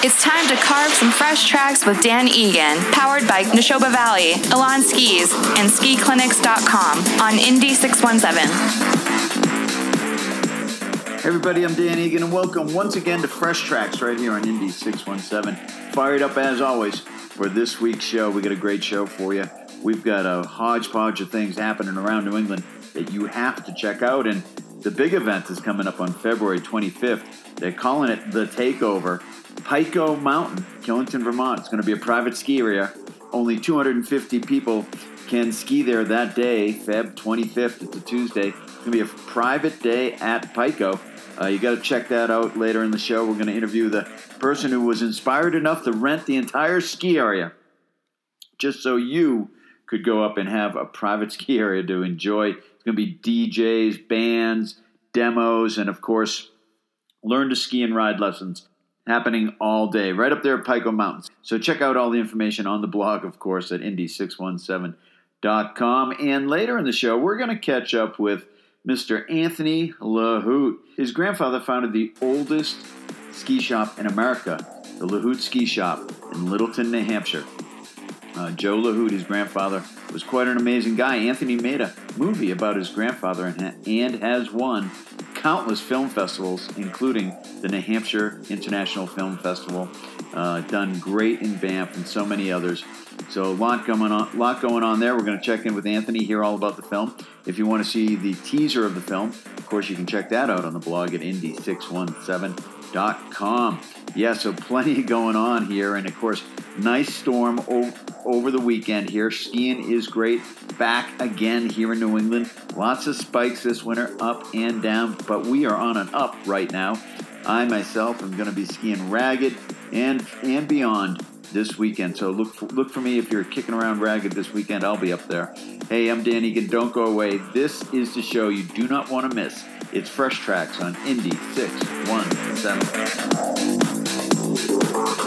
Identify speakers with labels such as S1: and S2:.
S1: It's time to carve some fresh tracks with Dan Egan, powered by Nashoba Valley, Elan Skis, and SkiClinics.com on Indie 617.
S2: Hey everybody, I'm Dan Egan, and welcome once again to Fresh Tracks right here on Indie 617. Fired up as always for this week's show. We got a great show for you. We've got a hodgepodge of things happening around New England that you have to check out, and the big event is coming up on February 25th. They're calling it the Takeover. Pico Mountain, Killington, Vermont. It's going to be a private ski area. Only 250 people can ski there that day, Feb 25th. It's a Tuesday. It's going to be a private day at Pico. Uh, you got to check that out later in the show. We're going to interview the person who was inspired enough to rent the entire ski area just so you could go up and have a private ski area to enjoy. It's going to be DJs, bands, demos, and of course, learn to ski and ride lessons happening all day right up there at Pico Mountains. So check out all the information on the blog, of course, at indie617.com. And later in the show, we're going to catch up with Mr. Anthony Lahout. His grandfather founded the oldest ski shop in America, the Lahout Ski Shop in Littleton, New Hampshire. Uh, Joe Lahout, his grandfather, was quite an amazing guy. Anthony made a movie about his grandfather and, ha- and has won countless film festivals, including the New Hampshire International Film Festival. Uh, done great in Banff and so many others. So a lot going on, lot going on there. We're going to check in with Anthony, hear all about the film. If you want to see the teaser of the film, of course, you can check that out on the blog at indie617.com. Yeah, so plenty going on here, and of course, nice storm o- over the weekend here. Skiing is great. Back again here in New England. Lots of spikes this winter, up and down, but we are on an up right now. I myself am going to be skiing ragged and and beyond this weekend. So look for, look for me if you're kicking around ragged this weekend. I'll be up there. Hey, I'm Dan Egan. Don't go away. This is the show you do not want to miss. It's Fresh Tracks on Indie 617.